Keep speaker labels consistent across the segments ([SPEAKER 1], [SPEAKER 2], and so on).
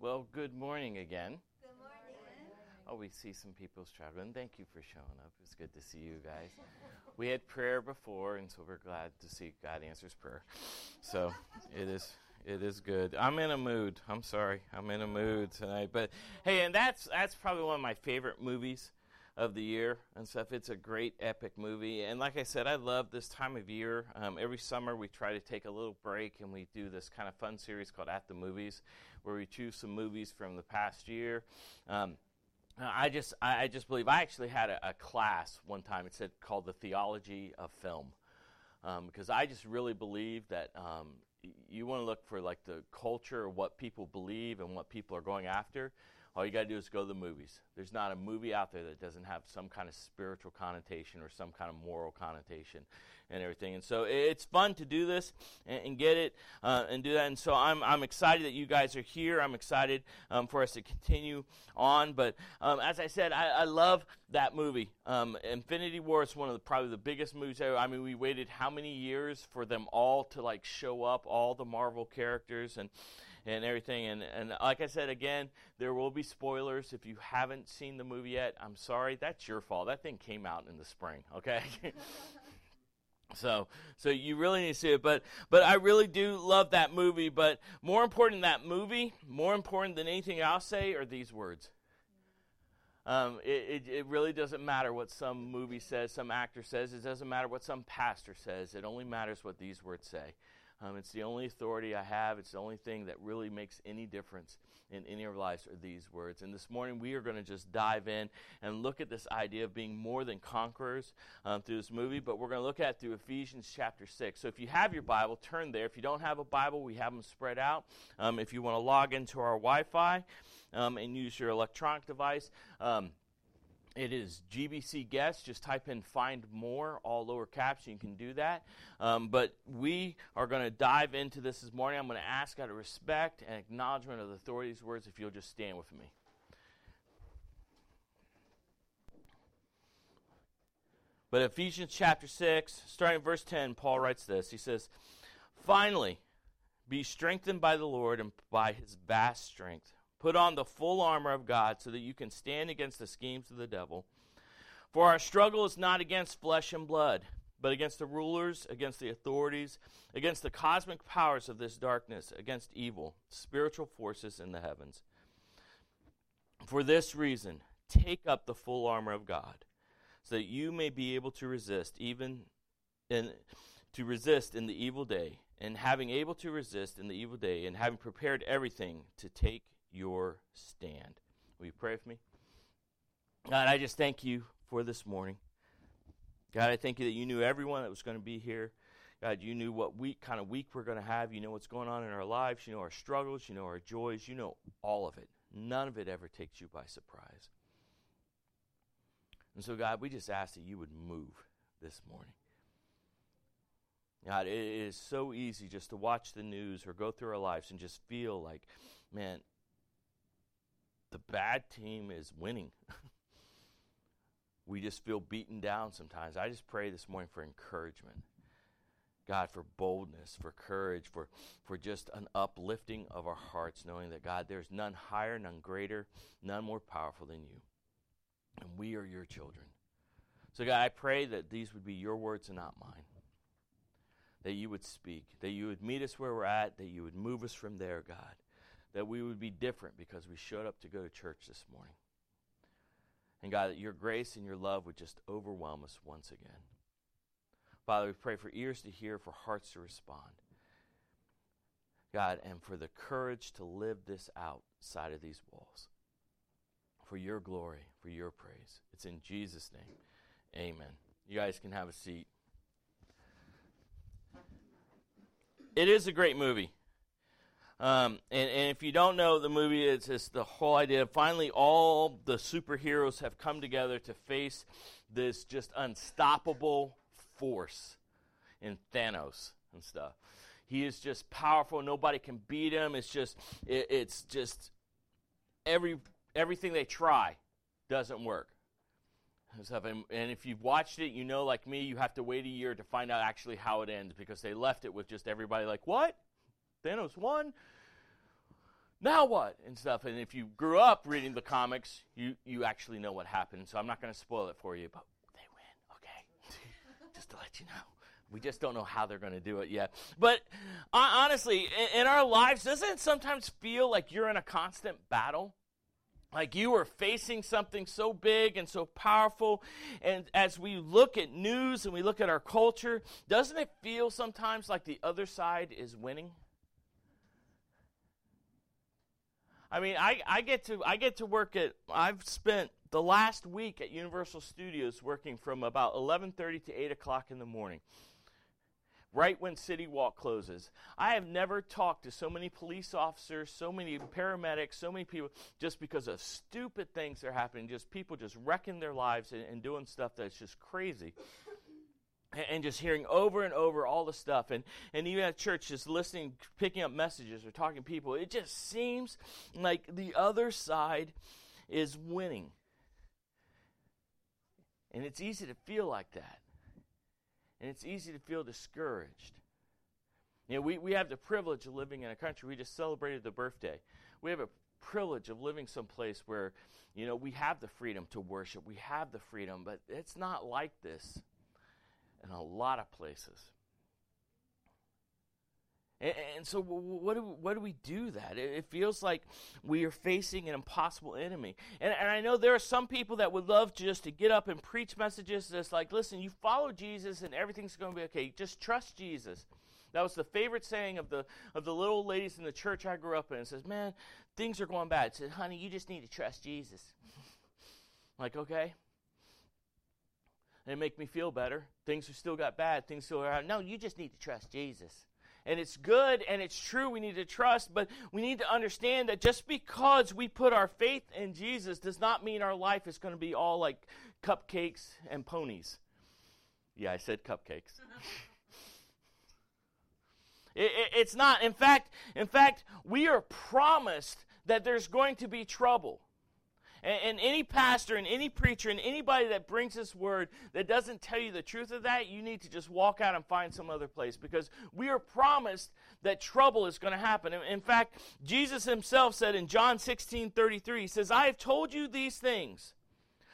[SPEAKER 1] Well, good morning again.
[SPEAKER 2] Good morning.
[SPEAKER 1] Oh, we see some people struggling. Thank you for showing up. It's good to see you guys. We had prayer before, and so we're glad to see God answers prayer. So it is it is good. I'm in a mood. I'm sorry. I'm in a mood tonight. But hey, and that's that's probably one of my favorite movies of the year and stuff. It's a great epic movie, and like I said, I love this time of year. Um, every summer we try to take a little break and we do this kind of fun series called At the Movies, where we choose some movies from the past year. Um, I just I just believe I actually had a, a, class one time. It said called the theology of film, um, because I just really believe that um, you want to look for like the culture, what people believe, and what people are going after all you got to do is go to the movies. There's not a movie out there that doesn't have some kind of spiritual connotation or some kind of moral connotation and everything. And so it's fun to do this and, and get it uh, and do that. And so I'm, I'm excited that you guys are here. I'm excited um, for us to continue on. But um, as I said, I, I love that movie. Um, Infinity War is one of the probably the biggest movies ever. I mean, we waited how many years for them all to like show up, all the Marvel characters and and everything. And, and like I said, again, there will be spoilers. If you haven't seen the movie yet, I'm sorry. That's your fault. That thing came out in the spring, okay? So, so you really need to see it, but but I really do love that movie. But more important than that movie, more important than anything I'll say, are these words. Um, it, it, it, really doesn't matter what some movie says, some actor says. It doesn't matter what some pastor says. It only matters what these words say. Um, it's the only authority I have. It's the only thing that really makes any difference in any of our lives are these words. And this morning we are going to just dive in and look at this idea of being more than conquerors um, through this movie. But we're going to look at through Ephesians chapter six. So if you have your Bible, turn there. If you don't have a Bible, we have them spread out. Um, if you want to log into our Wi-Fi um, and use your electronic device. Um, it is GBC Guest. Just type in find more, all lower caps, you can do that. Um, but we are going to dive into this this morning. I'm going to ask out of respect and acknowledgement of the authority's words if you'll just stand with me. But Ephesians chapter 6, starting verse 10, Paul writes this. He says, Finally, be strengthened by the Lord and by his vast strength Put on the full armor of God so that you can stand against the schemes of the devil. For our struggle is not against flesh and blood, but against the rulers, against the authorities, against the cosmic powers of this darkness, against evil, spiritual forces in the heavens. For this reason, take up the full armor of God, so that you may be able to resist even in to resist in the evil day, and having able to resist in the evil day, and having prepared everything to take your stand. Will you pray with me? God, I just thank you for this morning. God, I thank you that you knew everyone that was going to be here. God, you knew what week kind of week we're going to have. You know what's going on in our lives. You know our struggles. You know our joys. You know all of it. None of it ever takes you by surprise. And so, God, we just ask that you would move this morning. God, it is so easy just to watch the news or go through our lives and just feel like, man, the bad team is winning. we just feel beaten down sometimes. I just pray this morning for encouragement. God, for boldness, for courage, for, for just an uplifting of our hearts, knowing that, God, there's none higher, none greater, none more powerful than you. And we are your children. So, God, I pray that these would be your words and not mine. That you would speak, that you would meet us where we're at, that you would move us from there, God that we would be different because we showed up to go to church this morning. And God, that your grace and your love would just overwhelm us once again. Father, we pray for ears to hear, for hearts to respond. God, and for the courage to live this outside of these walls. For your glory, for your praise. It's in Jesus' name. Amen. You guys can have a seat. It is a great movie. Um, and, and, if you don't know the movie, it's just the whole idea. Finally, all the superheroes have come together to face this just unstoppable force in Thanos and stuff. He is just powerful. Nobody can beat him. It's just, it, it's just every everything they try doesn't work. And if you've watched it, you know, like me, you have to wait a year to find out actually how it ends because they left it with just everybody like, what? Thanos won? now what and stuff and if you grew up reading the comics you you actually know what happened so i'm not going to spoil it for you but they win okay just to let you know we just don't know how they're going to do it yet but uh, honestly in, in our lives doesn't it sometimes feel like you're in a constant battle like you are facing something so big and so powerful. And as we look at news and we look at our culture, doesn't it feel sometimes like the other side is winning? I mean, I, I get to I get to work at. I've spent the last week at Universal Studios working from about 11:30 to 8 o'clock in the morning, right when City Walk closes. I have never talked to so many police officers, so many paramedics, so many people, just because of stupid things that are happening. Just people just wrecking their lives and, and doing stuff that's just crazy and just hearing over and over all the stuff. And, and even at church just listening picking up messages or talking to people it just seems like the other side is winning. And it's easy to feel like that. And it's easy to feel discouraged. You know we, we have the privilege of living in a country. We just celebrated the birthday. We have a privilege of living someplace where you know we have the freedom to worship. We have the freedom but it's not like this in a lot of places. And, and so, what do, what do we do that? It, feels like we are facing an impossible enemy. And, and I know there are some people that would love just to get up and preach messages that's like, listen, you follow Jesus and everything's going to be okay. Just trust Jesus. That was the favorite saying of the of the little ladies in the church I grew up in. It says, "Man, things are going bad." It says, "Honey, you just need to trust Jesus." like, okay, and make me feel better. Things have still got bad. Things still are. No, you just need to trust Jesus. And it's good and it's true. We need to trust, but we need to understand that just because we put our faith in Jesus does not mean our life is going to be all like cupcakes and ponies. Yeah, I said cupcakes. it, it, it's not. In fact, in fact, we are promised that there's going to be trouble. And, and, any pastor and any preacher and anybody that brings this word that doesn't tell you the truth of that, you need to just walk out and find some other place because we are promised that trouble is going to happen. In, in fact, Jesus himself said in John 16 33, He says, I have told you these things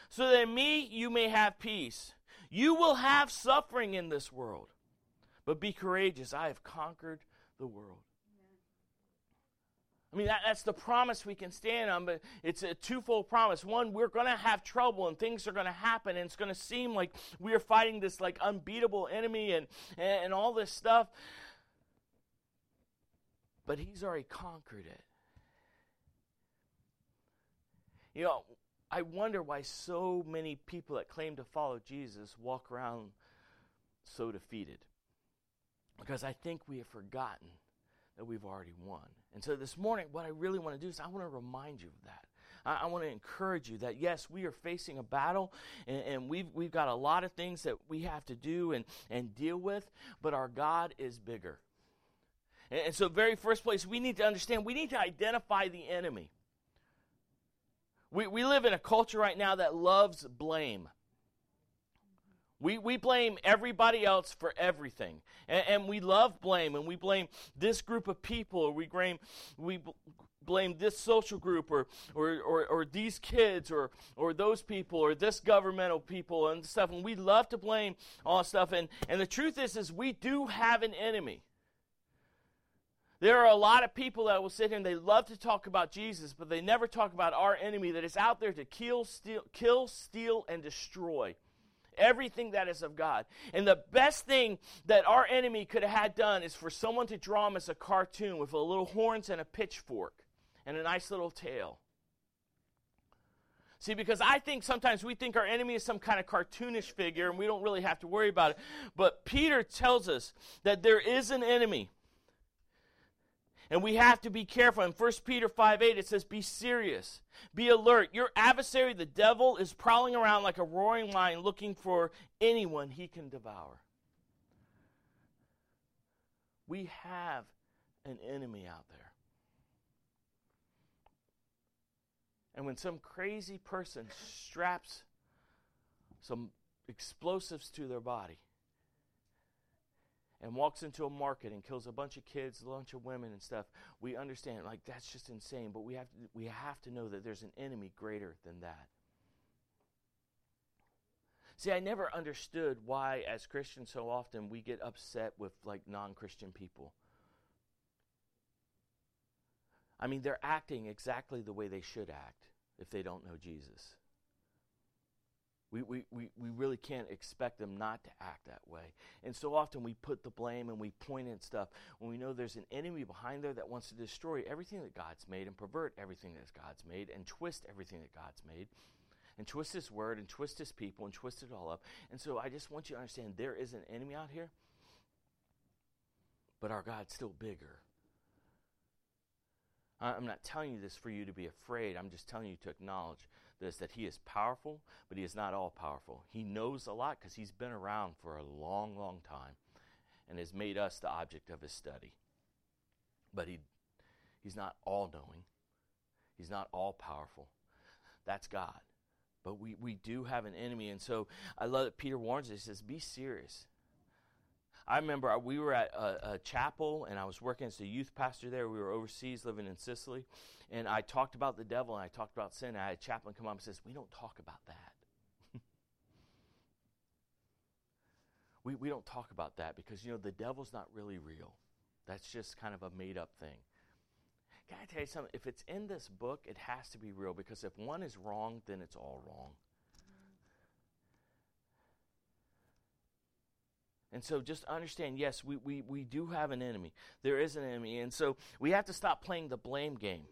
[SPEAKER 1] so that in me you may have peace. You will have suffering in this world, but be courageous. I have conquered the world. I mean, that, that's the promise we can stand on, but it's a twofold promise. One, we're going to have trouble and things are going to happen, and it's going to seem like we are fighting this like unbeatable enemy and, and, and all this stuff. But he's already conquered it. You know, I wonder why so many people that claim to follow Jesus walk around so defeated. Because I think we have forgotten that we've already won. And so this morning, what I really want to do is I want to remind you of that. I, I want to encourage you that yes, we are facing a battle and, and, we've, we've got a lot of things that we have to do and, and deal with, but our God is bigger. And, and so, very first place, we need to understand we need to identify the enemy. We, we live in a culture right now that loves blame. We, we blame everybody else for everything. And, and, we love blame, and we blame this group of people, or we blame, we blame this social group, or, or, or, or these kids, or, or those people, or this governmental people, and stuff. And we love to blame all stuff. And, and the truth is, is we do have an enemy. There are a lot of people that will sit here and they love to talk about Jesus, but they never talk about our enemy that is out there to kill, steal, kill, steal, and destroy everything that is of God. And the best thing that our enemy could have had done is for someone to draw him as a cartoon with a little horns and a pitchfork and a nice little tail. See, because I think sometimes we think our enemy is some kind of cartoonish figure and we don't really have to worry about it. But Peter tells us that there is an enemy. And we have to be careful. In 1 Peter 5 8, it says, Be serious, be alert. Your adversary, the devil, is prowling around like a roaring lion looking for anyone he can devour. We have an enemy out there. And when some crazy person straps some explosives to their body and walks into a market and kills a bunch of kids, a bunch of women and stuff, we understand like that's just insane, but we have to, we have to know that there's an enemy greater than that. See, I never understood why as Christians so often we get upset with like non-Christian people. I mean, they're acting exactly the way they should act if they don't know Jesus. We, we, we, we really can't expect them not to act that way. And so often we put the blame and we point at stuff when we know there's an enemy behind there that wants to destroy everything that God's made and pervert everything that God's made and twist everything that God's made and twist His word and twist His people and twist it all up. And so I just want you to understand there is an enemy out here, but our God's still bigger. I'm not telling you this for you to be afraid. I'm just telling you to acknowledge this that he is powerful, but he is not all powerful. He knows a lot because he's been around for a long, long time and has made us the object of his study. But he, he's not all knowing, he's not all powerful. That's God. But we, we do have an enemy. And so I love that Peter warns us. He says, Be serious. I remember uh, we were at a, a, chapel and I was working as a youth pastor there. We were overseas living in Sicily. And I talked about the devil and I talked about sin. And I had a chaplain come up and says, We don't talk about that. we, we don't talk about that because, you know, the devil's not really real. That's just kind of a made up thing. Can I tell you something? If it's in this book, it has to be real because if one is wrong, then it's all wrong. And so just understand yes, we, we, we do have an enemy. There is an enemy. And so we have to stop playing the blame game.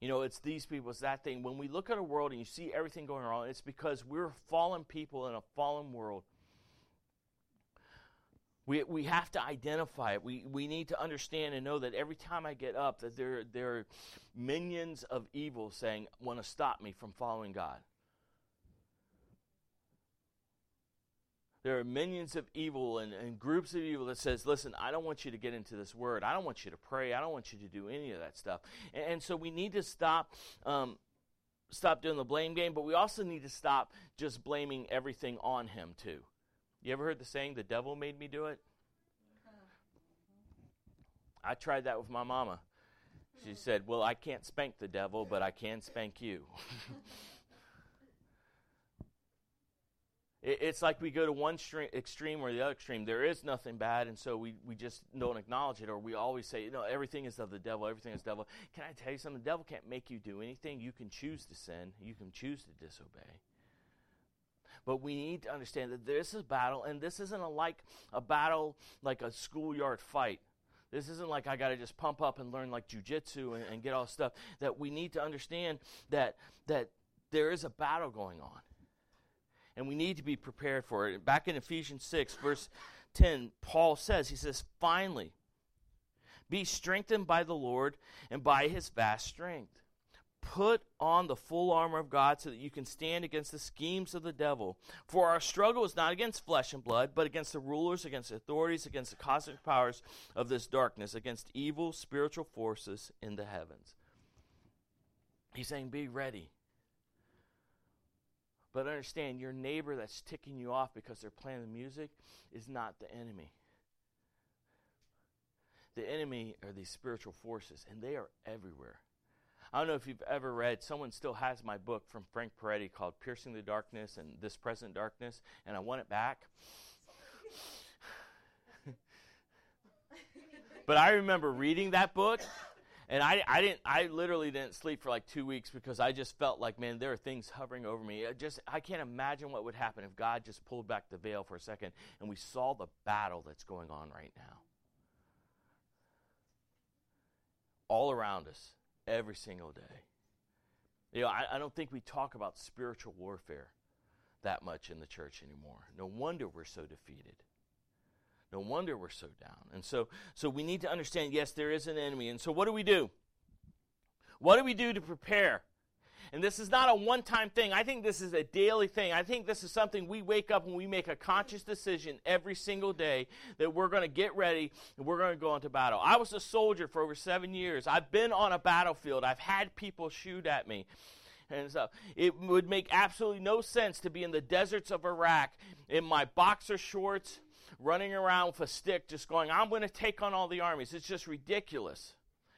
[SPEAKER 1] You know, it's these people, it's that thing. When we look at a world and you see everything going wrong, it's because we're fallen people in a fallen world. We, we have to identify it. We, we need to understand and know that every time I get up, that there, there are minions of evil saying, want to stop me from following God. There are minions of evil and, and, groups of evil that says listen i don't want you to get into this word. I don't want you to pray. I don't want you to do any of that stuff. And, and so we need to stop um, stop doing the blame game but we also need to stop just blaming everything on him too. You ever heard the saying the devil made me do it i tried that with my mama. She said well i can't spank the devil but i can spank you It's like we go to one extreme or the other extreme. There is nothing bad, and so we, we just don't acknowledge it, or we always say, you know, everything is of the devil, everything is devil. Can I tell you something? The devil can't make you do anything. You can choose to sin, you can choose to disobey. But we need to understand that this is a battle, and this isn't a, like a battle like a schoolyard fight. This isn't like I got to just pump up and learn like jujitsu and, and get all stuff. That we need to understand that that there is a battle going on and we need to be prepared for it. Back in Ephesians 6, verse 10, Paul says, he says, finally, be strengthened by the Lord and by his vast strength. Put on the full armor of God so that you can stand against the schemes of the devil. For our struggle is not against flesh and blood, but against the rulers, against the authorities, against the cosmic powers of this darkness, against evil spiritual forces in the heavens. He's saying, Be ready. But understand, your neighbor that's ticking you off because they're playing the music is not the enemy. The enemy are these spiritual forces, and they are everywhere. I don't know if you've ever read, someone still has my book from Frank Peretti called Piercing the Darkness and This Present Darkness, and I want it back. but I remember reading that book and I, I didn't I literally didn't sleep for like two weeks because I just felt like man there are things hovering over me. I just I can't imagine what would happen if God just pulled back the veil for a second and we saw the battle that's going on right now. All around us, every single day. You know, I, I don't think we talk about spiritual warfare that much in the church anymore. No wonder we're so defeated. No wonder we're so down. And so, so we need to understand yes, there is an enemy. And so, what do we do? What do we do to prepare? And this is not a one time thing. I think this is a daily thing. I think this is something we wake up and we make a conscious decision every single day that we're going to get ready and we're going to go into battle. I was a soldier for over seven years. I've been on a battlefield, I've had people shoot at me. And so it would make absolutely no sense to be in the deserts of Iraq in my boxer shorts running around with a stick just going, I'm going to take on all the armies. It's just ridiculous.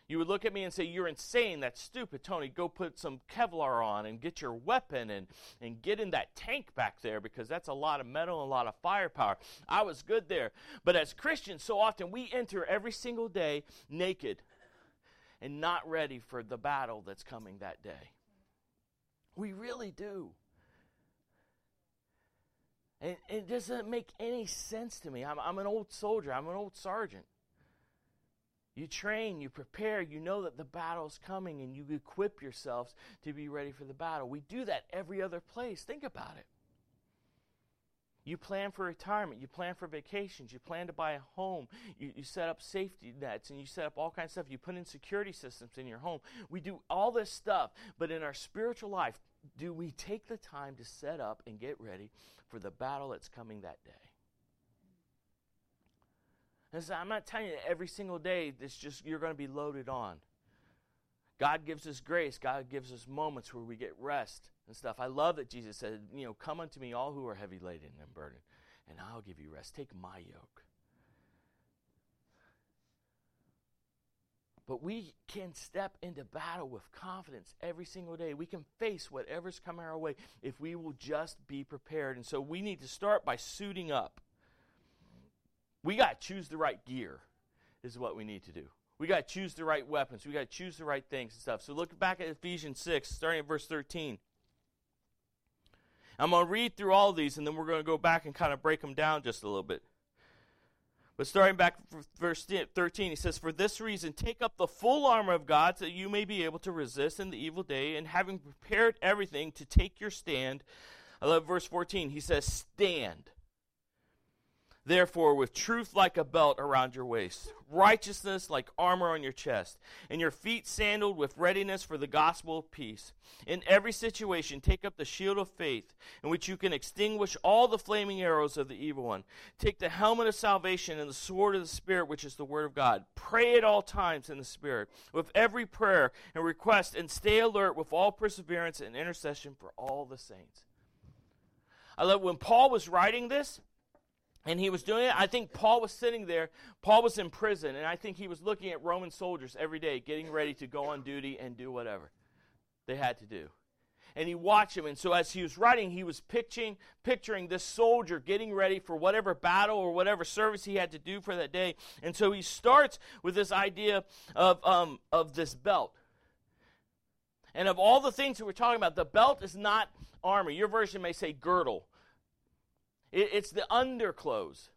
[SPEAKER 1] You would look at me and say, You're insane. That's stupid. Tony, go put some Kevlar on and get your weapon and, and get in that tank back there because that's a lot of metal and a lot of firepower. I was good there. But as Christians, so often we enter every single day naked and not ready for the battle that's coming that day. We really do. And it doesn't make any sense to me. I'm, I'm an old soldier, I'm an old sergeant. You train, you prepare, you know that the battle's coming, and you equip yourselves to be ready for the battle. We do that every other place. Think about it. You plan for retirement, you plan for vacations, you plan to buy a home, you, you set up safety nets, and you set up all kinds of stuff. You put in security systems in your home. We do all this stuff, but in our spiritual life, do we take the time to set up and get ready for the battle that's coming that day? And so I'm not telling you every single day this just you're going to be loaded on. God gives us grace. God gives us moments where we get rest and stuff. I love that Jesus said, you know, come unto me all who are heavy laden and burdened, and I'll give you rest. Take my yoke. But we can step into battle with confidence every single day. We can face whatever's coming our way if we will just be prepared. And so we need to start by suiting up. We got to choose the right gear, is what we need to do. We got to choose the right weapons. We got to choose the right things and stuff. So look back at Ephesians 6, starting at verse 13. I'm going to read through all these, and then we're going to go back and kind of break them down just a little bit. But starting back verse 13, he says, For this reason, take up the full armor of God so that you may be able to resist in the evil day, and having prepared everything to take your stand. I love verse 14. He says, Stand therefore, with truth like a belt around your waist, righteousness like armor on your chest, and your feet sandaled with readiness for the gospel of peace. In every situation, take up the shield of faith, in which you can extinguish all the flaming arrows of the evil one. Take the helmet of salvation and the sword of the Spirit, which is the word of God. Pray at all times in the Spirit, with every prayer and request, and stay alert with all perseverance and intercession for all the saints. I love when Paul was writing this, and he was doing it. I think Paul was sitting there. Paul was in prison, and I think he was looking at Roman soldiers every day, getting ready to go on duty and do whatever they had to do. And he watched him, and so as he was writing, he was picturing, picturing this soldier getting ready for whatever battle or whatever service he had to do for that day. And so he starts with this idea of, um, of this belt. And of all the things that we're talking about, the belt is not armor. Your version may say girdle it, it's the underclothes.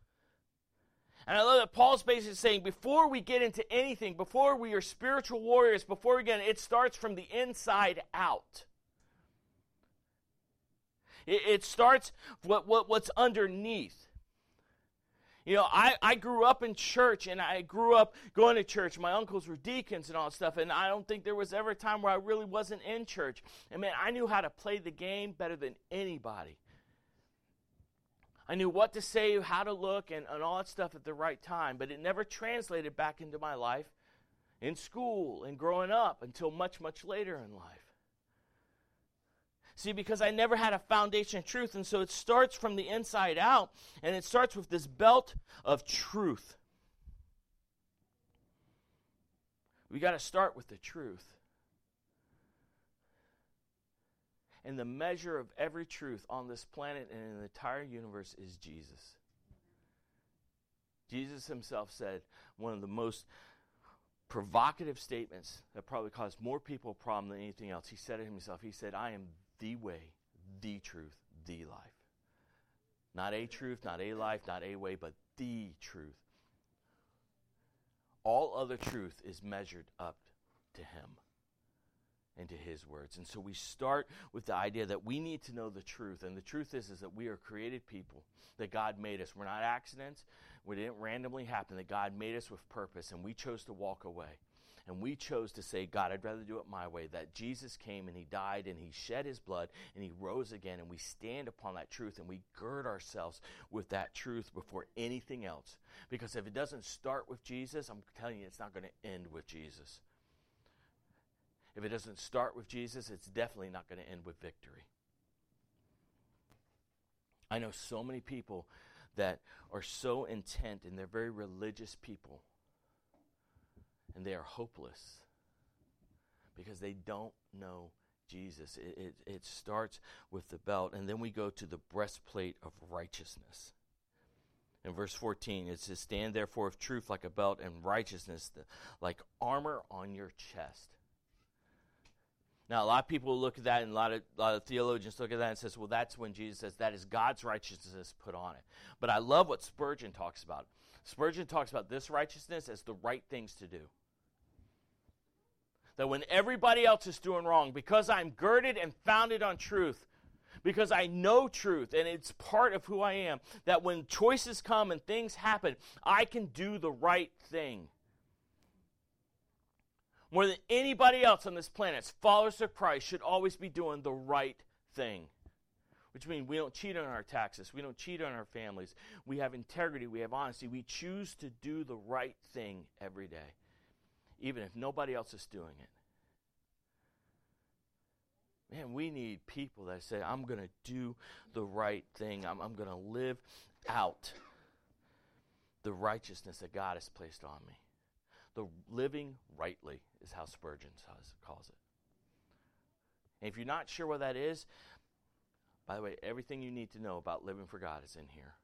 [SPEAKER 1] And I love that Paul's basically saying before we get into anything, before we are spiritual warriors, before we get in, it starts from the inside out. It, it starts what, what, what's underneath. You know, I, I grew up in church and I grew up going to church. My uncles were deacons and all that stuff, and I don't think there was ever a time where I really wasn't in church. And man, I knew how to play the game better than anybody. I knew what to say, how to look, and, and all that stuff at the right time, but it never translated back into my life in school and growing up until much, much later in life. See, because I never had a foundation of truth, and so it starts from the inside out, and it starts with this belt of truth. We got to start with the truth. And the measure of every truth on this planet and in the entire universe is Jesus. Jesus himself said one of the most provocative statements that probably caused more people a problem than anything else. He said it himself. He said, I am the way, the truth, the life. Not a truth, not a life, not a way, but the truth. All other truth is measured up to him into his words. And so we start with the idea that we need to know the truth. And the truth is is that we are created people, that God made us. We're not accidents. We didn't randomly happen. That God made us with purpose and we chose to walk away. And we chose to say, God, I'd rather do it my way. That Jesus came and he died and he shed his blood and he rose again. And we stand upon that truth and we gird ourselves with that truth before anything else. Because if it doesn't start with Jesus, I'm telling you, it's not going to end with Jesus. If it doesn't start with Jesus, it's definitely not going to end with victory. I know so many people that are so intent and they're very religious people. And they are hopeless because they don't know Jesus. It, it, it, starts with the belt, and then we go to the breastplate of righteousness. In verse 14, it says, Stand therefore with truth like a belt, and righteousness like armor on your chest. Now, a lot of people look at that, and a lot of, a lot of theologians look at that and says, "Well, that's when Jesus says that is God's righteousness put on it." But I love what Spurgeon talks about. Spurgeon talks about this righteousness as the right things to do. That when everybody else is doing wrong, because I'm girded and founded on truth, because I know truth and it's part of who I am, that when choices come and things happen, I can do the right thing more than anybody else on this planet, followers of Christ should always be doing the right thing. Which means we don't cheat on our taxes, we don't cheat on our families, we have integrity, we have honesty. We choose to do the right thing every day, even if nobody else is doing it. Man, we need people that say, I'm going to do the right thing. I'm, I'm going to live out the righteousness that God has placed on me. The living rightly is how Spurgeon calls it. And if you're not sure what that is, by the way, everything you need to know about living for God is in here.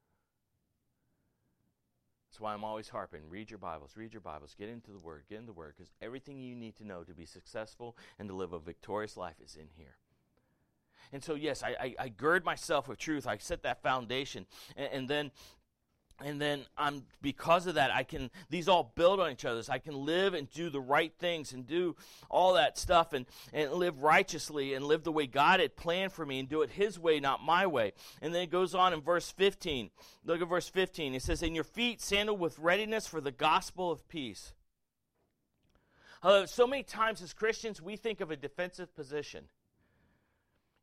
[SPEAKER 1] That's why I'm always harping read your Bibles, read your Bibles, get into the Word, get into the Word, because everything you need to know to be successful and to live a victorious life is in here. And so, yes, I, I, I gird myself with truth. I set that foundation. And, and then and then I'm because of that I can these all build on each other. So I can live and do the right things and do all that stuff and and live righteously and live the way God had planned for me and do it His way, not my way. And then it goes on in verse 15. Look at verse 15. It says, "In your feet sandal with readiness for the gospel of peace." Uh, so many times as Christians we think of a defensive position.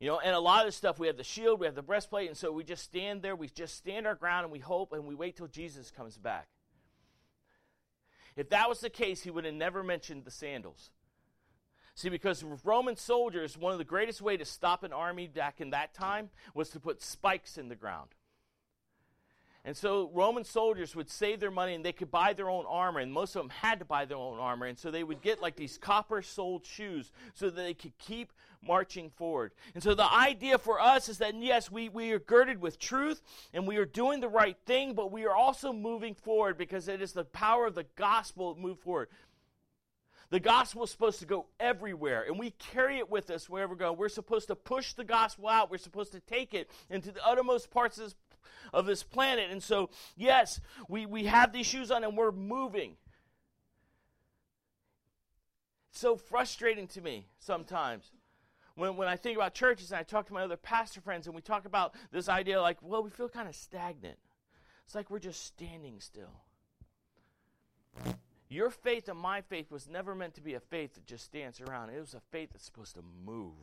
[SPEAKER 1] You know, and a lot of the stuff, we have the shield, we have the breastplate, and so we just stand there, we just stand our ground, and we hope, and we wait till Jesus comes back. If that was the case, he would have never mentioned the sandals. See, because Roman soldiers, one of the greatest way to stop an army back in that time was to put spikes in the ground. And so Roman soldiers would save their money and they could buy their own armor, and most of them had to buy their own armor. And so they would get like these copper soled shoes so that they could keep marching forward. And so the idea for us is that yes, we, we are girded with truth and we are doing the right thing, but we are also moving forward because it is the power of the gospel to move forward. The gospel is supposed to go everywhere, and we carry it with us wherever we go. We're supposed to push the gospel out. We're supposed to take it into the uttermost parts of this of this planet. And so, yes, we, we have these shoes on and we're moving. It's so frustrating to me sometimes when, when I think about churches and I talk to my other pastor friends and we talk about this idea like, well, we feel kind of stagnant. It's like we're just standing still. Your faith and my faith was never meant to be a faith that just stands around. It was a faith that's supposed to move.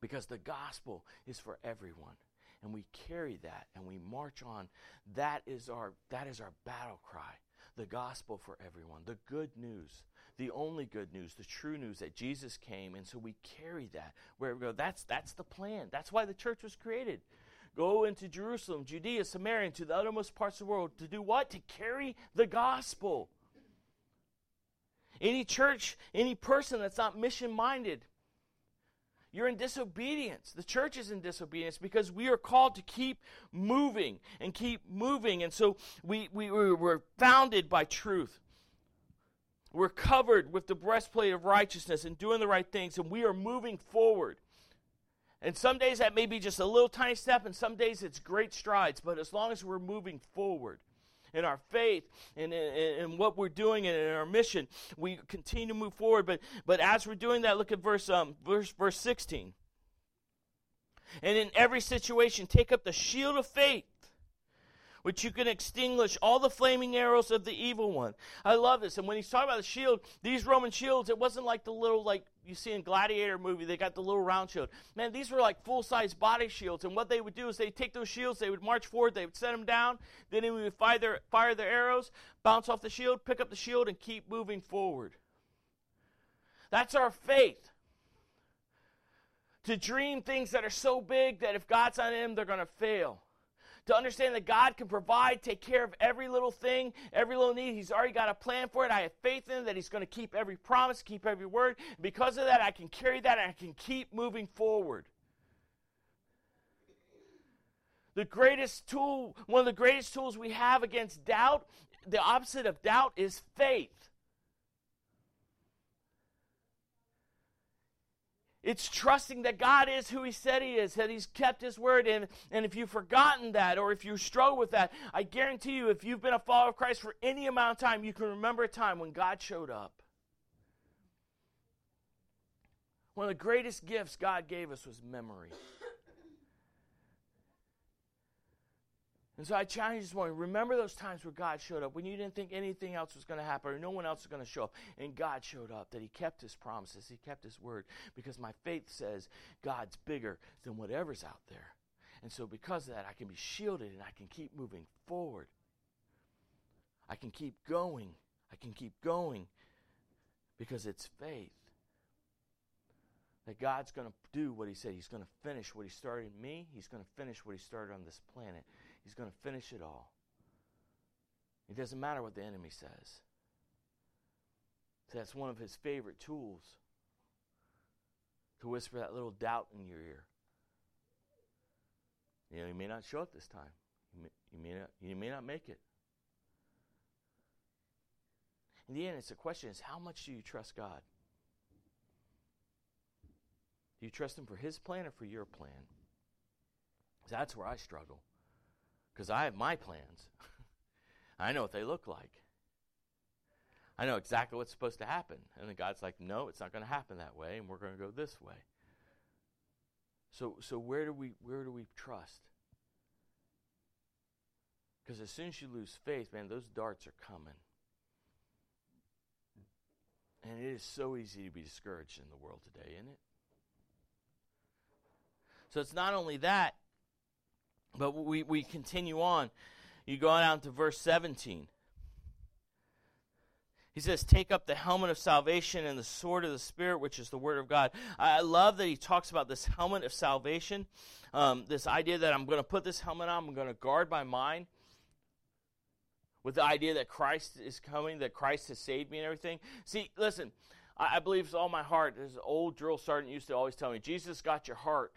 [SPEAKER 1] Because the gospel is for everyone and we carry that and we march on. That is our that is our battle cry. The gospel for everyone. The good news. The only good news, the true news that Jesus came, and so we carry that where we go. That's that's the plan. That's why the church was created. Go into Jerusalem, Judea, Samaria, and to the uttermost parts of the world to do what? To carry the gospel. Any church, any person that's not mission minded you're in disobedience. The church is in disobedience because we are called to keep moving and keep moving. And so we, we, we were founded by truth. We're covered with the breastplate of righteousness and doing the right things, and we are moving forward. And some days that may be just a little tiny step, and some days it's great strides, but as long as we're moving forward, in our faith and in, what we're doing and in our mission. We continue to move forward. But, but as we're doing that, look at verse, um, verse, verse 16. And in every situation, take up the shield of faith which you can extinguish all the flaming arrows of the evil one. I love this. And when he's talking about the shield, these Roman shields, it wasn't like the little, like you see in Gladiator movie, they got the little round shield. Man, these were like full size body shields. And what they would do is they'd take those shields, they would march forward, they would set them down, then they would fire their, fire their arrows, bounce off the shield, pick up the shield, and keep moving forward. That's our faith. To dream things that are so big that if God's on them, they're going to fail to understand that God can provide, take care of every little thing, every little need. He's already got a plan for it. I have faith in that He's going to keep every promise, keep every word. Because of that, I can carry that and I can keep moving forward. The greatest tool, one of the greatest tools we have against doubt, the opposite of doubt is faith. It's trusting that God is who He said He is, that He's kept His word. And, and if you've forgotten that, or if you struggle with that, I guarantee you, if you've been a follower of Christ for any amount of time, you can remember a time when God showed up. One of the greatest gifts God gave us was memory. And so I challenge you this morning remember those times where God showed up, when you didn't think anything else was going to happen or no one else was going to show up, and God showed up, that He kept His promises, He kept His word, because my faith says God's bigger than whatever's out there. And so because of that, I can be shielded and I can keep moving forward. I can keep going. I can keep going because it's faith. That God's going to do what He said. He's going to finish what He started in me. He's going to finish what He started on this planet. He's going to finish it all. It doesn't matter what the enemy says. So That's one of his favorite tools to whisper that little doubt in your ear. You know, you may not show up this time. You may, you may not. You may not make it. In the end, it's the question: is how much do you trust God? Do you trust Him for His plan or for your plan? That's where I struggle because I have my plans. I know what they look like. I know exactly what's supposed to happen. And then God's like, no, it's not going to happen that way, and we're going to go this way. So, so where do we where do we trust? Because as soon as you lose faith, man, those darts are coming. And it is so easy to be discouraged in the world today, isn't it? So it's not only that, but we, we continue on. You go down to verse 17. He says, Take up the helmet of salvation and the sword of the Spirit, which is the Word of God. I love that he talks about this helmet of salvation, um, this idea that I'm going to put this helmet on, I'm going to guard my mind with the idea that Christ is coming, that Christ has saved me and everything. See, listen, I, I believe with all my heart, this old drill sergeant used to always tell me, Jesus got your heart,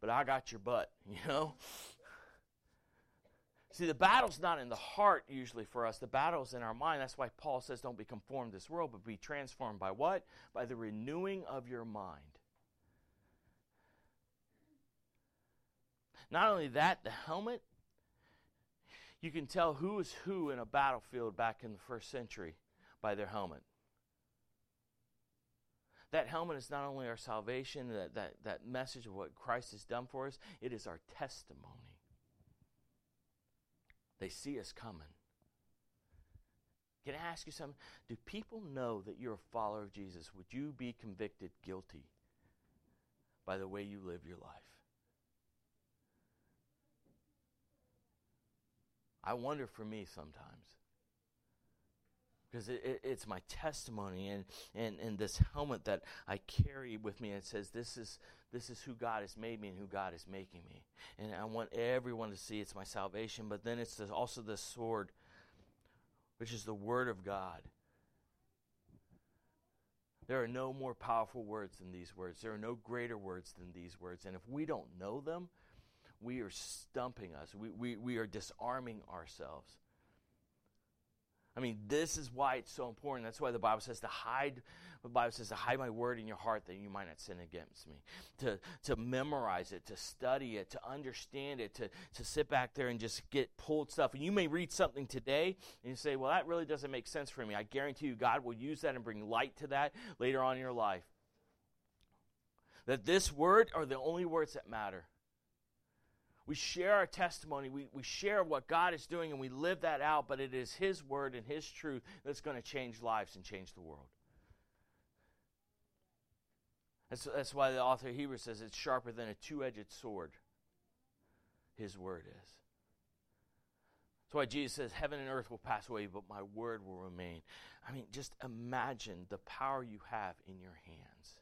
[SPEAKER 1] but I got your butt, you know? See, the battle's not in the heart usually for us. The battle's in our mind. That's why Paul says, don't be conformed to this world, but be transformed by what? By the renewing of your mind. Not only that, the helmet, you can tell who is who in a battlefield back in the first century by their helmet. That helmet is not only our salvation, that, that, that message of what Christ has done for us, it is our testimony. They see us coming. Can I ask you something? Do people know that you're a follower of Jesus? Would you be convicted guilty by the way you live your life? I wonder for me sometimes because it, it, it's my testimony and, and, and this helmet that I carry with me. It says, this is, this is who God has made me and who God is making me. And I want everyone to see it's my salvation. But then it's also the sword, which is the Word of God. There are no more powerful words than these words. There are no greater words than these words. And if we don't know them, we are stumping us. We, we, we are disarming ourselves. I mean, this is why it's so important. That's why the Bible says to hide. The Bible says to hide my word in your heart that you might not sin against me. To to memorize it, to study it, to understand it, to to sit back there and just get pulled stuff. And you may read something today and you say, "Well, that really doesn't make sense for me." I guarantee you, God will use that and bring light to that later on in your life. That this word are the only words that matter. We share our testimony, we, we share what God is doing, and we live that out, but it is His word and His truth that's going to change lives and change the world. That's, that's why the author of Hebrews says it's sharper than a two edged sword. His word is. That's why Jesus says, Heaven and earth will pass away, but my word will remain. I mean, just imagine the power you have in your hands.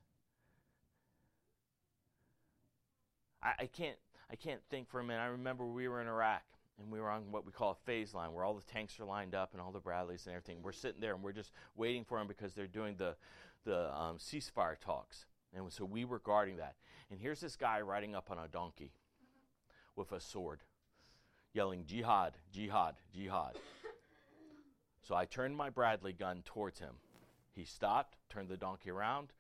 [SPEAKER 1] I, I can't I can't think for a minute. I remember we were in Iraq and we were on what we call a phase line where all the tanks are lined up and all the Bradleys and everything. We're sitting there and we're just waiting for them because they're doing the, the um, ceasefire talks. And so we were guarding that. And here's this guy riding up on a donkey with a sword, yelling, Jihad, Jihad, Jihad. So I turned my Bradley gun towards him. He stopped, turned the donkey around,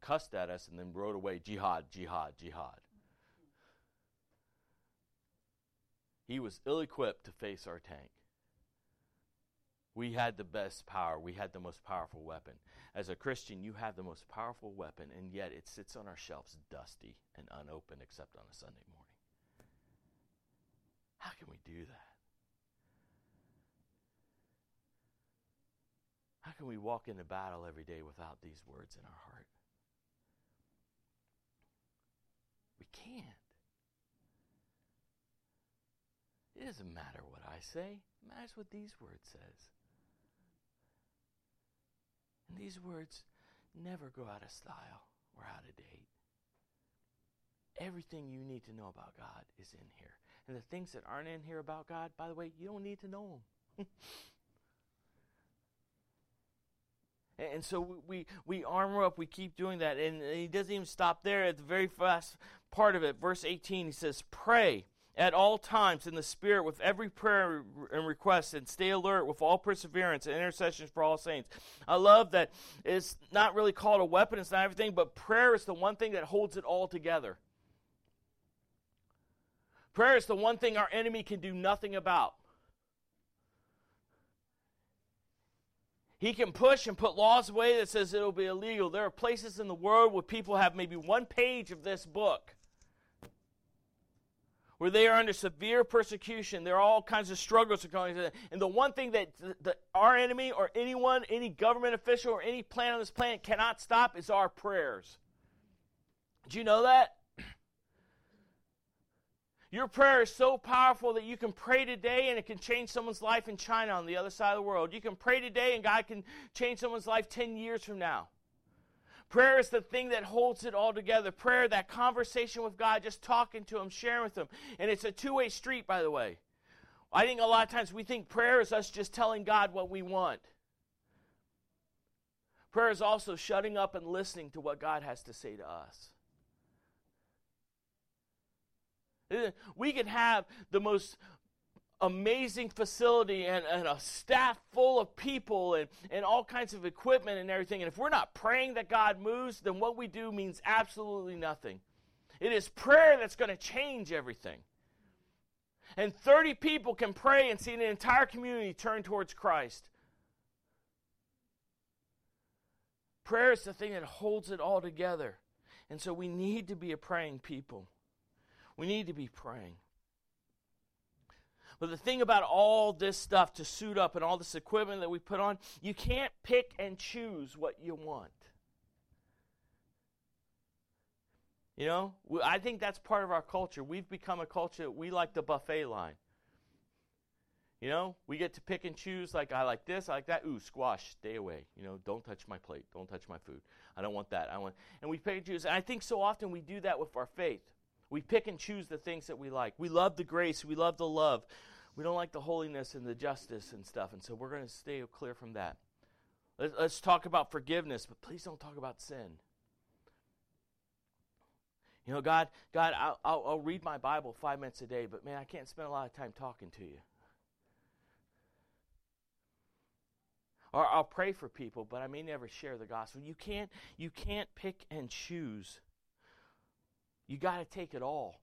[SPEAKER 1] cussed at us, and then rode away, Jihad, Jihad, Jihad. He was ill equipped to face our tank. We had the best power. We had the most powerful weapon. As a Christian, you have the most powerful weapon, and yet it sits on our shelves dusty and unopened except on a Sunday morning. How can we do that? How can we walk into battle every day without these words in our heart? We can't. It doesn't matter what I say, it matters what these words says. And these words never go out of style or out of date. Everything you need to know about God is in here. And the things that aren't in here about God, by the way, you don't need to know them. and so we, we armor up, we keep doing that. And he doesn't even stop there. At the very last part of it, verse 18, he says, Pray at all times in the Spirit with every prayer and request, and stay alert with all perseverance and intercessions for all saints. I love that it's not really called a weapon, it's not everything, but prayer is the one thing that holds it all together. Prayer is the one thing our enemy can do nothing about. He can push and put laws away that says it'll be illegal. There are places in the world where people have maybe one page of this book where they are under severe persecution. There are all kinds of struggles going on. And the one thing that the, the, our enemy or anyone, any government official or any plan on this planet cannot stop is our prayers. Do you know that? Your prayer is so powerful that you can pray today and it can change someone's life in China on the other side of the world. You can pray today and God can change someone's life 10 years from now. Prayer is the thing that holds it all together. Prayer, that conversation with God, just talking to Him, sharing with Him. And it's a two way street, by the way. I think a lot of times we think prayer is us just telling God what we want. Prayer is also shutting up and listening to what God has to say to us. Uh, we can have the most amazing facility and, and, a staff full of people and, and all kinds of equipment and everything. And if we're not praying that God moves, then what we do means absolutely nothing. It is prayer that's going to change everything. And 30 people can pray and see an entire community turn towards Christ. Prayer is the thing that holds it all together. And so we need to be a praying people. We need to be praying. But the thing about all this stuff to suit up and all this equipment that we put on, you can't pick and choose what you want. You know, I think that's part of our culture. We've become a culture, we like the buffet line. You know, we get to pick and choose, like, I like this, I like that. Ooh, squash, stay away. You know, don't touch my plate, don't touch my food. I don't want that. I want, and we pick and choose. And I think so often we do that with our faith. We pick and choose the things that we like. We love the grace, we love the love. We don't like the holiness and the justice and stuff, and so we're going to stay clear from that. Let's, talk about forgiveness, but please don't talk about sin. You know, God, God, I'll, I'll read my Bible five minutes a day, but man, I can't spend a lot of time talking to you. Or I'll pray for people, but I may never share the gospel. You can't, you can't pick and choose you got to take it all.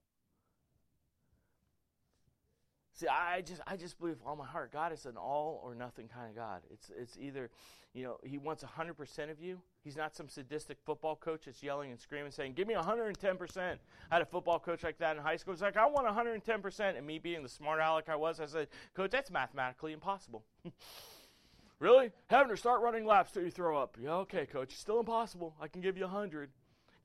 [SPEAKER 1] See, I just I just believe all my heart, God is an all or nothing kind of God. It's it's either, you know, He wants hundred percent of you. He's not some sadistic football coach that's yelling and screaming, saying, "Give me hundred and ten percent." I had a football coach like that in high school. It's like I want hundred and me being the smart aleck I was, I said, "Coach, that's mathematically impossible." really, having to start running laps till you throw up? Yeah, okay, coach, it's still impossible. I can give you hundred.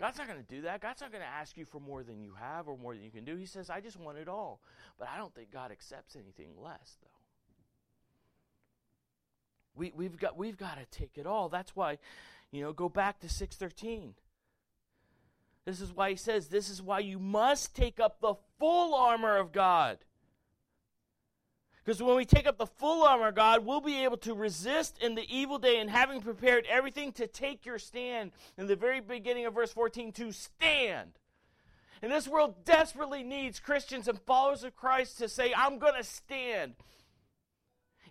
[SPEAKER 1] God's not going to do that. God's not going to ask you for more than you have or more than you can do. He says, I just want it all. But I don't think God accepts anything less, though. We, we've got we've got to take it all. That's why, you know, go back to 613. This is why he says, this is why you must take up the full armor of God. Because when we take up the full armor God, we'll be able to resist in the evil day and having prepared everything to take your stand. In the very beginning of verse 14, to stand. And this world desperately needs Christians and followers of Christ to say, I'm going to stand.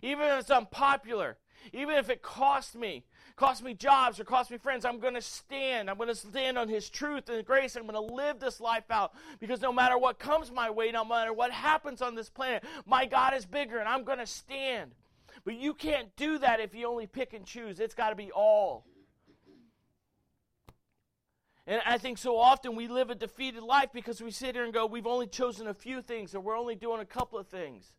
[SPEAKER 1] Even if it's unpopular, even if it costs me, costs me jobs or cost me friends, I'm going to stand. I'm going to stand on His truth and grace. I'm going to live this life out because no matter what comes my way, no matter what happens on this planet, my God is bigger and I'm going to stand. But you can't do that if you only pick and choose. It's got to be all. And I think so often we live a defeated life because we sit here and go, we've only chosen a few things or we're only doing a couple of things.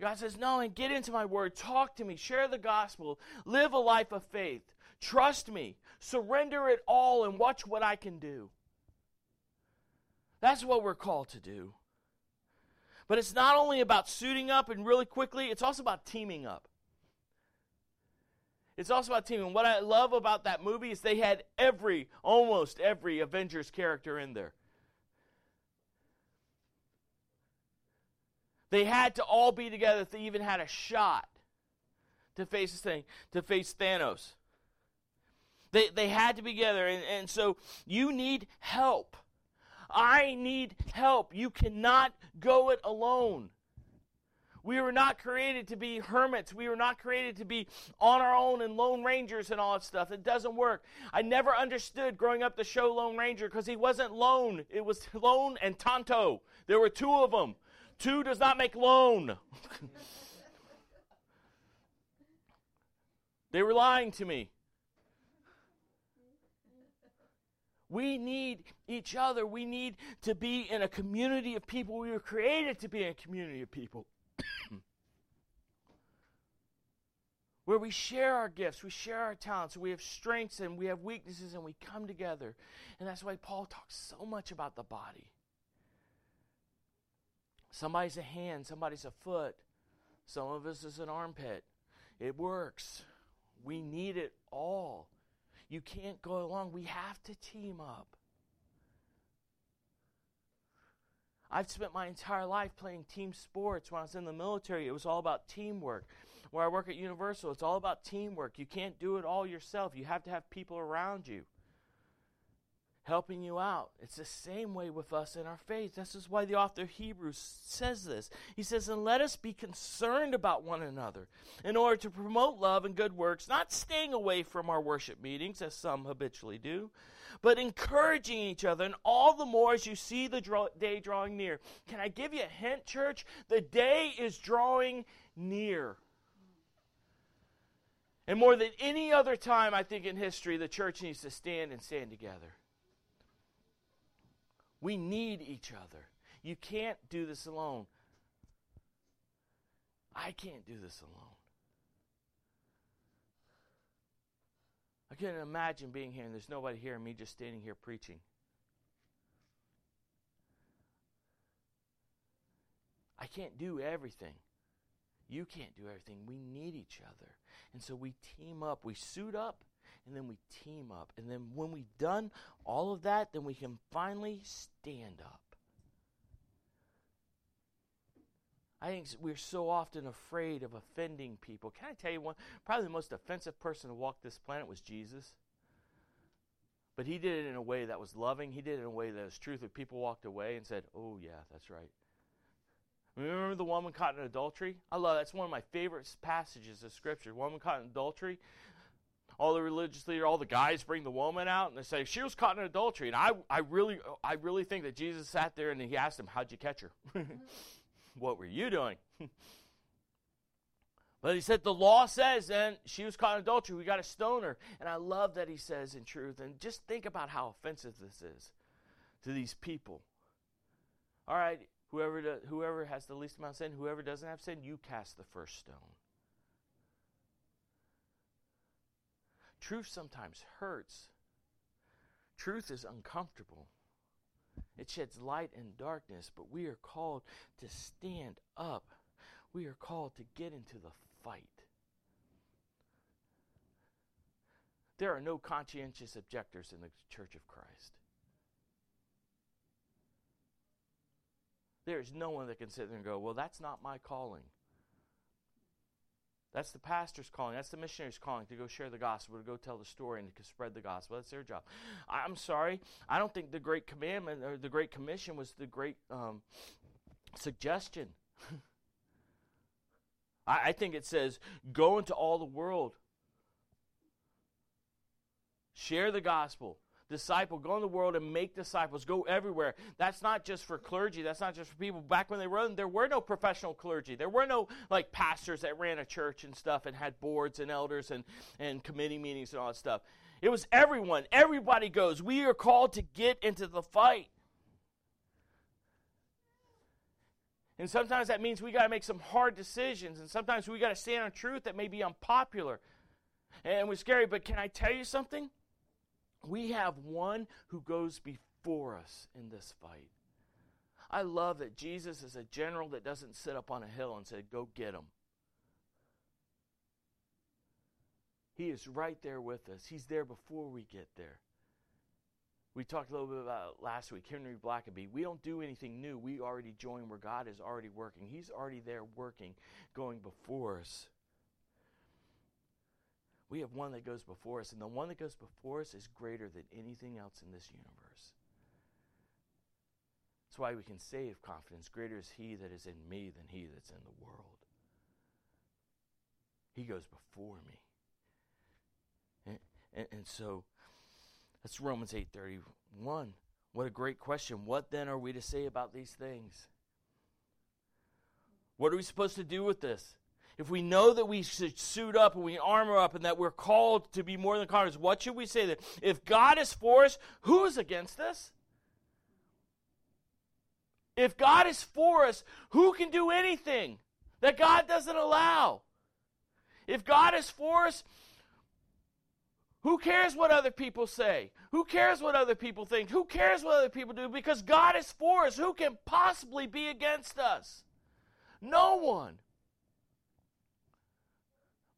[SPEAKER 1] God says, No, and get into my word. Talk to me. Share the gospel. Live a life of faith. Trust me. Surrender it all and watch what I can do. That's what we're called to do. But it's not only about suiting up and really quickly, it's also about teaming up. It's also about teaming. What I love about that movie is they had every, almost every Avengers character in there. They had to all be together if they even had a shot to face this thing, to face Thanos. They, they had to be together. And, and so you need help. I need help. You cannot go it alone. We were not created to be hermits. We were not created to be on our own and lone rangers and all that stuff. It doesn't work. I never understood growing up the show Lone Ranger because he wasn't lone. It was lone and Tonto. There were two of them. Two does not make lone. they were lying to me. We need each other. We need to be in a community of people. We were created to be in a community of people. Where we share our gifts, we share our talents, we have strengths and we have weaknesses, and we come together. And that's why Paul talks so much about the body. Somebody's a hand, somebody's a foot, some of us is an armpit. It works. We need it all. You can't go along. We have to team up. I've spent my entire life playing team sports. When I was in the military, it was all about teamwork. Where I work at Universal, it's all about teamwork. You can't do it all yourself. You have to have people around you helping you out. It's the same way with us in our faith. This is why the author Hebrews says this. He says, And let us be concerned about one another in order to promote love and good works, not staying away from our worship meetings, as some habitually do, but encouraging each other, and all the more as you see the draw- day drawing near. Can I give you a hint, church? The day is drawing near. And more than any other time, I think, in history, the church needs to stand and stand together. We need each other. You can't do this alone. I can't do this alone. I couldn't imagine being here and there's nobody here and me just standing here preaching. I can't do everything. You can't do everything. We need each other. And so we team up. We suit up and then we team up. And then when we've done all of that, then we can finally stand up. I think we're so often afraid of offending people. Can I tell you one? Probably the most offensive person to walk this planet was Jesus. But he did it in a way that was loving. He did it in a way that was truthful. People walked away and said, Oh, yeah, that's right. Remember the woman caught in adultery? I love that. That's one of my favorite passages of Scripture. Woman caught in adultery all the religious leaders, all the guys bring the woman out and they say she was caught in adultery. And I, I really, I really think that Jesus sat there and he asked him, "How'd you catch her? what were you doing?" but he said the law says, and she was caught in adultery. We got to stone her. And I love that he says in truth. And just think about how offensive this is to these people. All right, whoever whoever has the least amount of sin, whoever doesn't have sin, you cast the first stone. Truth sometimes hurts. Truth is uncomfortable. It sheds light in darkness, but we are called to stand up. We are called to get into the fight. There are no conscientious objectors in the Church of Christ. There is no one that can sit there and go, Well, that's not my calling. That's the pastor's calling. That's the missionary's calling to go share the gospel, to go tell the story, and to spread the gospel. That's their job. I'm sorry. I don't think the Great Commandment or the Great Commission was the great um, suggestion. I, I think it says, go into all the world, share the gospel, disciple, go in the world and make disciples, go everywhere. That's not just for clergy, that's not just for people. Back when they run, there were no professional clergy. There were no like pastors that ran a church and stuff and had boards and elders and, and committee meetings and all that stuff. It was everyone. Everybody goes. We are called to get into the fight. And sometimes that means we got to make some hard decisions. And sometimes we got to stand on truth that may be unpopular. And we're scary. But can I tell you something? We have one who goes before us in this fight. I love that Jesus is a general that doesn't sit up on a hill and say, Go get him. He is right there with us. He's there before we get there. We talked a little bit about last week, Henry Blackaby. We don't do anything new. We already join where God is already working. He's already there working, going before us. We have one that goes before us, and the one that goes before us is greater than anything else in this universe. That's why we can say confidence, Greater is He that is in me than He that's in the world. He goes before me. And, and, and so that's Romans 8:31. What a great question. What then are we to say about these things? What are we supposed to do with this? If we know that we should suit up and we armor up and that we're called to be more than conquerors, what should we say then? If God is for us, who is against us? If God is for us, who can do anything that God doesn't allow? If God is for us, who cares what other people say? Who cares what other people think? Who cares what other people do? Because God is for us. Who can possibly be against us? No one.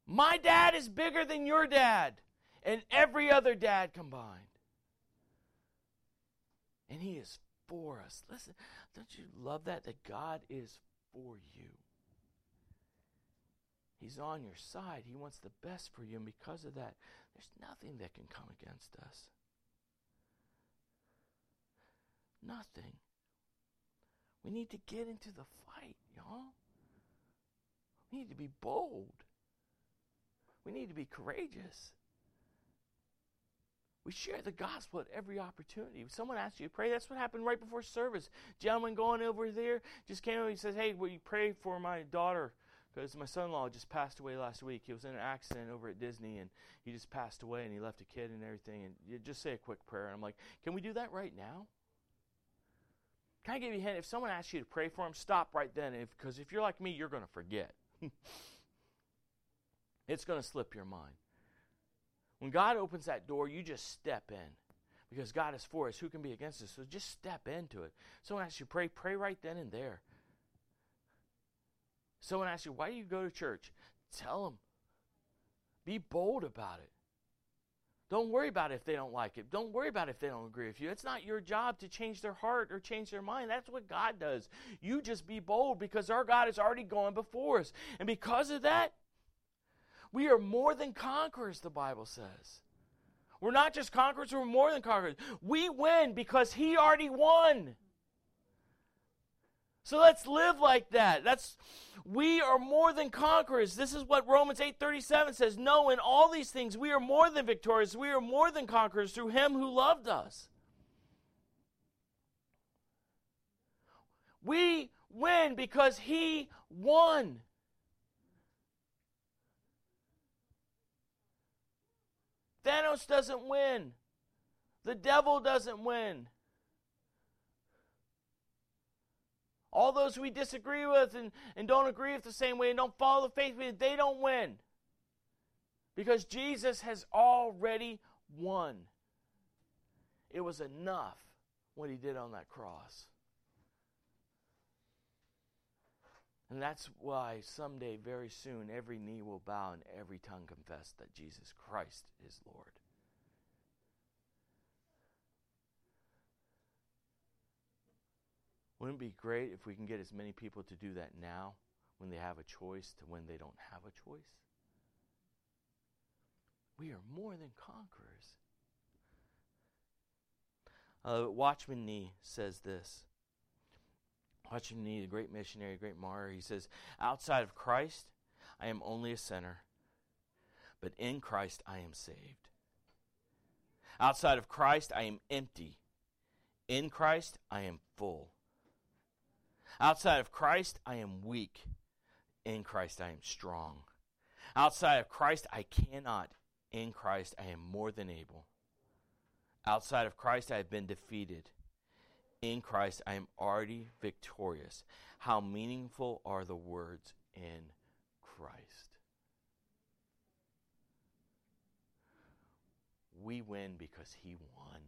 [SPEAKER 1] My dad is bigger than your dad and every other dad combined. And he is for us. Listen, don't you love that? That God is for you. He's on your side. He wants the best for you. And because of that, there's nothing that can come against us. Nothing. We need to get into the fight, y'all. We need to be bold. We need to be courageous. We share the gospel at every opportunity. If someone asks you to pray, that's what happened right before service. Gentleman going over there just came over and says, Hey, will you pray for my daughter? Because my son in law just passed away last week. He was in an accident over at Disney and he just passed away and he left a kid and everything. And you just say a quick prayer. And I'm like, Can we do that right now? Can I give you a hint? If someone asks you to pray for him, stop right then. Because if, if you're like me, you're going to forget. it's going to slip your mind. When God opens that door, you just step in. Because God is for us. Who can be against us? So just step into it. Someone asks you pray, pray right then and there. Someone asks you, why do you go to church? Tell them. Be bold about it. Don't worry about it if they don't like it. Don't worry about it if they don't agree with you. It's not your job to change their heart or change their mind. That's what God does. You just be bold because our God is already going before us. And because of that, we are more than conquerors, the Bible says. We're not just conquerors, we're more than conquerors. We win because He already won. So let's live like that. That's we are more than conquerors. This is what Romans 8:37 says. No, in all these things we are more than victorious. We are more than conquerors through him who loved us. We win because he won. Thanos doesn't win. The devil doesn't win. All those we disagree with and, and don't agree with the same way and don't follow the faith, they don't win. Because Jesus has already won. It was enough what he did on that cross. And that's why someday, very soon, every knee will bow and every tongue confess that Jesus Christ is Lord. Wouldn't it be great if we can get as many people to do that now when they have a choice to when they don't have a choice. We are more than conquerors. Uh, Watchman Nee says this. Watchman Nee, the great missionary, great martyr, he says, Outside of Christ, I am only a sinner, but in Christ I am saved. Outside of Christ, I am empty. In Christ, I am full. Outside of Christ, I am weak. In Christ, I am strong. Outside of Christ, I cannot. In Christ, I am more than able. Outside of Christ, I have been defeated. In Christ, I am already victorious. How meaningful are the words in Christ? We win because He won.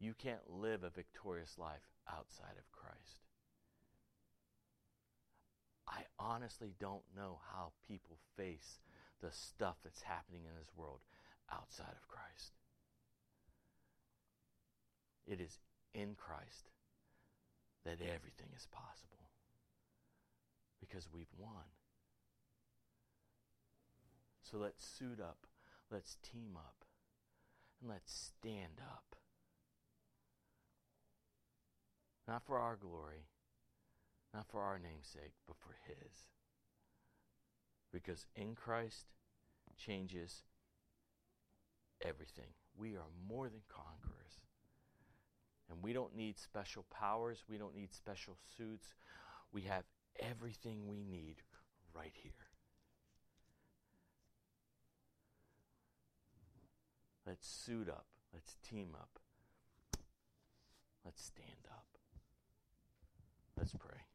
[SPEAKER 1] You can't live a victorious life outside of Christ. I honestly don't know how people face the stuff that's happening in this world outside of Christ. It is in Christ that everything is possible because we've won. So let's suit up, let's team up, and let's stand up. Not for our glory, not for our namesake, but for His. Because in Christ changes everything. We are more than conquerors. And we don't need special powers, we don't need special suits. We have everything we need right here. Let's suit up. Let's team up. Let's stand up. Let's pray.